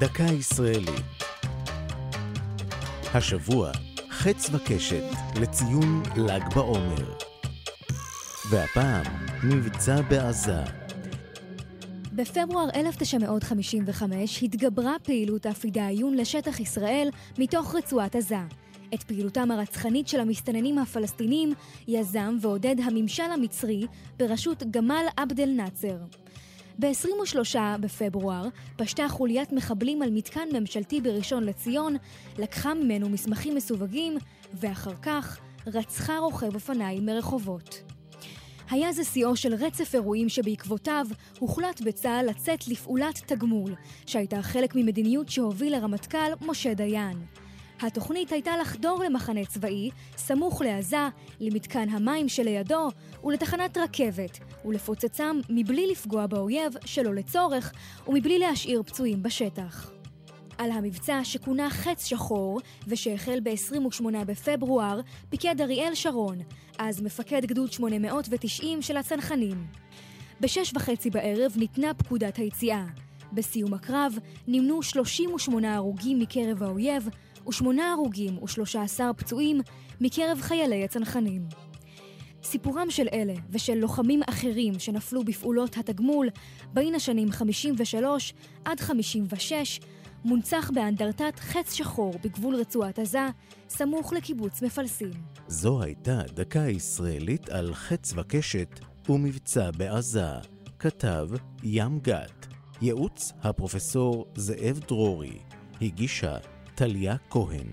דקה ישראלית. השבוע, חץ וקשת לציון ל"ג בעומר. והפעם, מבצע בעזה. בפברואר 1955 התגברה פעילות הפידאיון לשטח ישראל מתוך רצועת עזה. את פעילותם הרצחנית של המסתננים הפלסטינים יזם ועודד הממשל המצרי בראשות גמל עבד אל-נאצר. ב-23 בפברואר פשטה חוליית מחבלים על מתקן ממשלתי בראשון לציון, לקחה ממנו מסמכים מסווגים, ואחר כך רצחה רוכב אופניים מרחובות. היה זה שיאו של רצף אירועים שבעקבותיו הוחלט בצה"ל לצאת לפעולת תגמול, שהייתה חלק ממדיניות שהוביל הרמטכ"ל משה דיין. התוכנית הייתה לחדור למחנה צבאי, סמוך לעזה, למתקן המים שלידו ולתחנת רכבת, ולפוצצם מבלי לפגוע באויב שלא לצורך ומבלי להשאיר פצועים בשטח. על המבצע שכונה חץ שחור ושהחל ב-28 בפברואר פיקד אריאל שרון, אז מפקד גדוד 890 של הצנחנים. בשש וחצי בערב ניתנה פקודת היציאה. בסיום הקרב נמנו 38 הרוגים מקרב האויב ושמונה הרוגים ושלושה עשר פצועים מקרב חיילי הצנחנים. סיפורם של אלה ושל לוחמים אחרים שנפלו בפעולות התגמול בין השנים 53 עד 56 מונצח באנדרטת חץ שחור בגבול רצועת עזה, סמוך לקיבוץ מפלסים. זו הייתה דקה ישראלית על חץ וקשת ומבצע בעזה. כתב ים גת. ייעוץ הפרופסור זאב דרורי. הגישה טליה כהן.